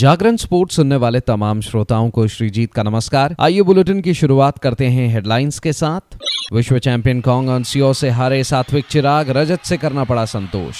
जागरण sports सुनने वाले तमाम श्रोताओं को श्रीजीत का नमस्कार। आइए बुलेटिन की शुरुआत करते हैं हेडलाइंस के साथ। विश्व चैंपियन कॉन्ग ऑनसियो से हारे सात्विक चिराग, रजत से करना पड़ा संतोष।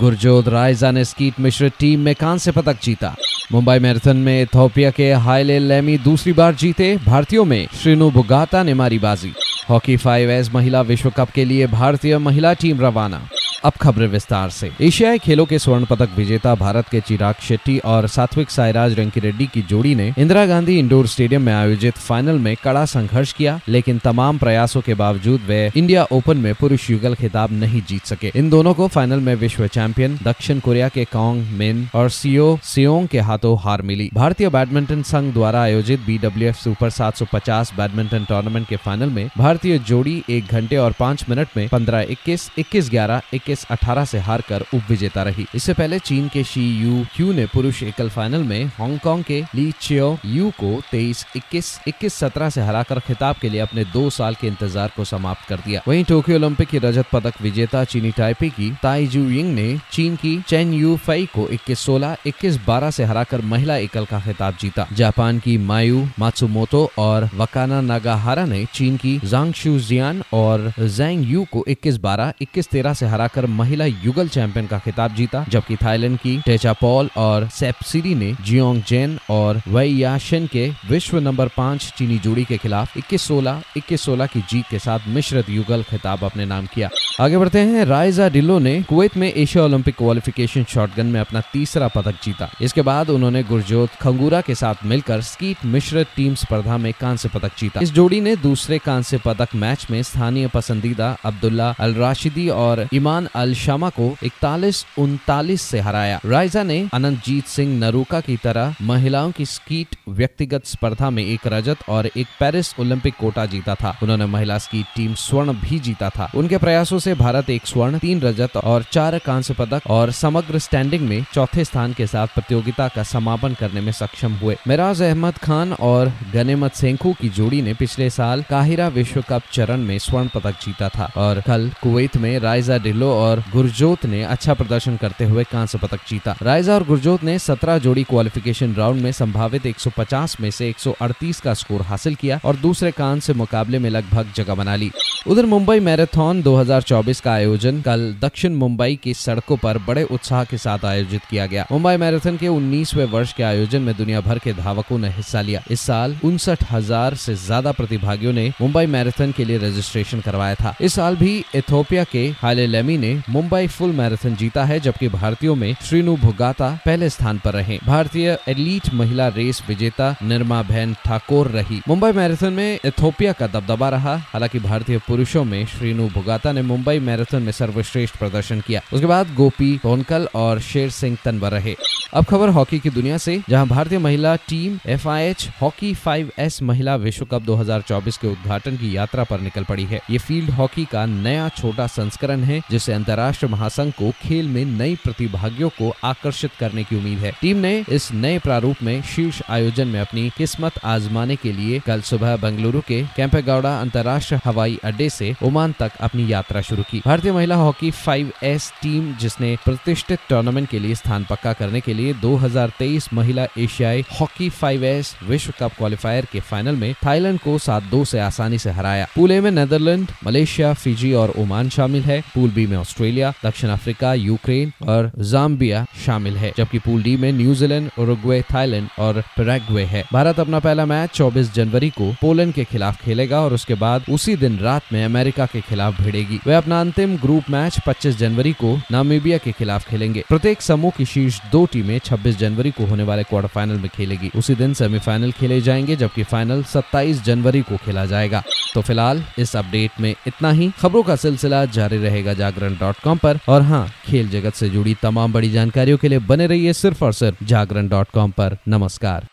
गुरजोत रायजा ने स्कीट मिश्रित टीम में कांस्य पदक जीता। मुंबई मैराथन में इथोपिया के हाइले लेमी दूसरी बार जीते। भारतीयों में श्रीनु बुगाता ने मारी बाजी। हॉकी फाइव एस महिला विश्व कप के लिए भारतीय महिला टीम रवाना। अब खबरें विस्तार से। एशियाई खेलों के स्वर्ण पदक विजेता भारत के चिराग शेट्टी और सात्विक साईराज रंकी रेड्डी की जोड़ी ने इंदिरा गांधी इंडोर स्टेडियम में आयोजित फाइनल में कड़ा संघर्ष किया, लेकिन तमाम प्रयासों के बावजूद वे इंडिया ओपन में पुरुष युगल खिताब नहीं जीत सके। इन दोनों को फाइनल में विश्व चैंपियन, दक्षिण कोरिया के कॉन्ग मिन और सीओ सियोंग के हाथों हार मिली। भारतीय बैडमिंटन संघ द्वारा आयोजित BWF सुपर 750 बैडमिंटन टूर्नामेंट के फाइनल में भारतीय जोड़ी एक घंटे और पाँच मिनट में पंद्रह इक्कीस इक्कीस ग्यारह, इक्कीस अठारह से हारकर उप विजेता रही। इससे पहले चीन के शी यू क्यू ने पुरुष एकल फाइनल में हांगकांग के ली चियो यू को तेईस इक्कीस इक्कीस सत्रह से हराकर खिताब के लिए अपने दो साल के इंतज़ार को समाप्त कर दिया। वहीं टोक्यो ओलंपिक की रजत पदक विजेता चीनी टाइपे की ताई जू यिंग ने चीन की चेन यू फई को इक्कीस सोलह, इक्कीस बारह से हराकर महिला एकल का खिताब जीता। जापान की मायू मात्सुमोतो और वकाना नागाहारा ने चीन की जांग शू जियान और जैंग यू को इक्कीस बारह, इक्कीस तेरह से हराकर कर महिला युगल चैंपियन का खिताब जीता जबकि थाईलैंड की टेचा पॉल और सेपसिरी ने जियोंग जेन और वैयाशन के विश्व नंबर पाँच चीनी जोड़ी के खिलाफ 21-16, 21-16 की जीत के साथ मिश्रित युगल खिताब अपने नाम किया। आगे बढ़ते हैं रायजा डिल्लो ने कुवैत में एशिया ओलंपिक क्वालिफिकेशन शॉटगन में अपना तीसरा पदक जीता। इसके बाद उन्होंने गुरजोत खंगूरा के साथ मिलकर स्कीट मिश्रित टीम स्पर्धा में कांस्य पदक जीता। इस जोड़ी ने दूसरे कांस्य पदक मैच में स्थानीय पसंदीदा अब्दुल्ला अल राशिदी और ईमान अल शमा को इकतालीस उनतालीस से हराया। राइजा ने अनंतजीत सिंह नरूका की तरह महिलाओं की स्कीट व्यक्तिगत स्पर्धा में एक रजत और एक पेरिस ओलंपिक कोटा जीता था। उन्होंने महिला स्कीट टीम स्वर्ण भी जीता था। उनके प्रयासों से भारत एक स्वर्ण, तीन रजत और चार कांस्य पदक और समग्र स्टैंडिंग में चौथे स्थान के साथ प्रतियोगिता का समापन करने में सक्षम हुए। मिराज अहमद खान और गनेमत सेंखू की जोड़ी ने पिछले साल काहिरा विश्व कप चरण में स्वर्ण पदक जीता था और कल कुवैत में राइजा डिल्लो और गुरजोत ने अच्छा प्रदर्शन करते हुए कांस्य पदक जीता। रायजा और गुरजोत ने 17 जोड़ी क्वालिफिकेशन राउंड में संभावित 150 में से 138 का स्कोर हासिल किया और दूसरे कांस्य मुकाबले में लगभग जगह बना ली। उधर मुंबई मैराथन 2024 का आयोजन कल दक्षिण मुंबई की सड़कों पर बड़े उत्साह के साथ आयोजित किया गया। मुंबई मैराथन के 19वें वर्ष के आयोजन में दुनिया भर के धावकों ने हिस्सा लिया। इस साल उनसठ हज़ार से ज़्यादा प्रतिभागियों ने मुंबई मैराथन के लिए रजिस्ट्रेशन करवाया था। इस साल भी इथोपिया के हाले लेमी ने मुंबई फुल मैराथन जीता है, जबकि भारतीयों में श्रीनु भुगाता पहले स्थान पर रहे। भारतीय एलीट महिला रेस विजेता निर्मा बहन ठाकुर रही। मुंबई मैराथन में इथोपिया का दबदबा रहा, हालाँकि भारतीय पुरुषों में श्रीनु भुगाता ने मुंबई मैराथन में सर्वश्रेष्ठ प्रदर्शन किया। उसके बाद गोपी कोनकल और शेर सिंह तनवर रहे। अब खबर हॉकी की दुनिया से, जहाँ भारतीय महिला टीम एफआईएच हॉकी 5S महिला विश्व कप 2024 के उद्घाटन की यात्रा पर निकल पड़ी है। ये फ़ील्ड हॉकी का नया छोटा संस्करण है, जिसे अंतर्राष्ट्रीय महासंघ को खेल में नई प्रतिभागियों को आकर्षित करने की उम्मीद है। टीम ने इस नए प्रारूप में शीर्ष आयोजन में अपनी किस्मत आजमाने के लिए कल सुबह बेंगलुरु के कैंपेगौड़ा अंतर्राष्ट्रीय हवाई अड्डे से ओमान तक अपनी यात्रा शुरू की। भारतीय महिला हॉकी फाइव एस टीम, जिसने प्रतिष्ठित टूर्नामेंट के लिए स्थान पक्का करने के लिए 2023 महिला एशियाई हॉकी 5S विश्व कप क्वालिफायर के फाइनल में थाईलैंड को सात दो ऐसी आसानी ऐसी हराया। पूल ए में नेदरलैंड, मलेशिया, फिजी और ओमान शामिल है। पूल बी में ऑस्ट्रेलिया, दक्षिण अफ्रीका, यूक्रेन और जाम्बिया शामिल है, जबकि पूल डी में न्यूजीलैंड, उरुग्वे, थाईलैंड और पैराग्वे है। भारत अपना पहला मैच 24 जनवरी को पोलैंड के खिलाफ खेलेगा और उसके बाद उसी दिन रात में अमेरिका के खिलाफ भिड़ेगी। वे अपना अंतिम ग्रुप मैच 25 जनवरी को नामीबिया के खिलाफ खेलेंगे। प्रत्येक समूह की शीर्ष दो टीमें 26 जनवरी को होने वाले क्वार्टर फाइनल में खेलेगी। उसी दिन सेमीफाइनल खेले जाएँगे, जबकि फाइनल 27 जनवरी को खेला जाएगा। तो फ़िलहाल इस अपडेट में इतना ही। खबरों का सिलसिला जारी रहेगा जागरण कॉम पर। और हाँ खेल जगत से जुड़ी तमाम बड़ी जानकारियों के लिए बने रहिए सिर्फ़ और सिर्फ़ जागरण डॉट कॉम पर। नमस्कार।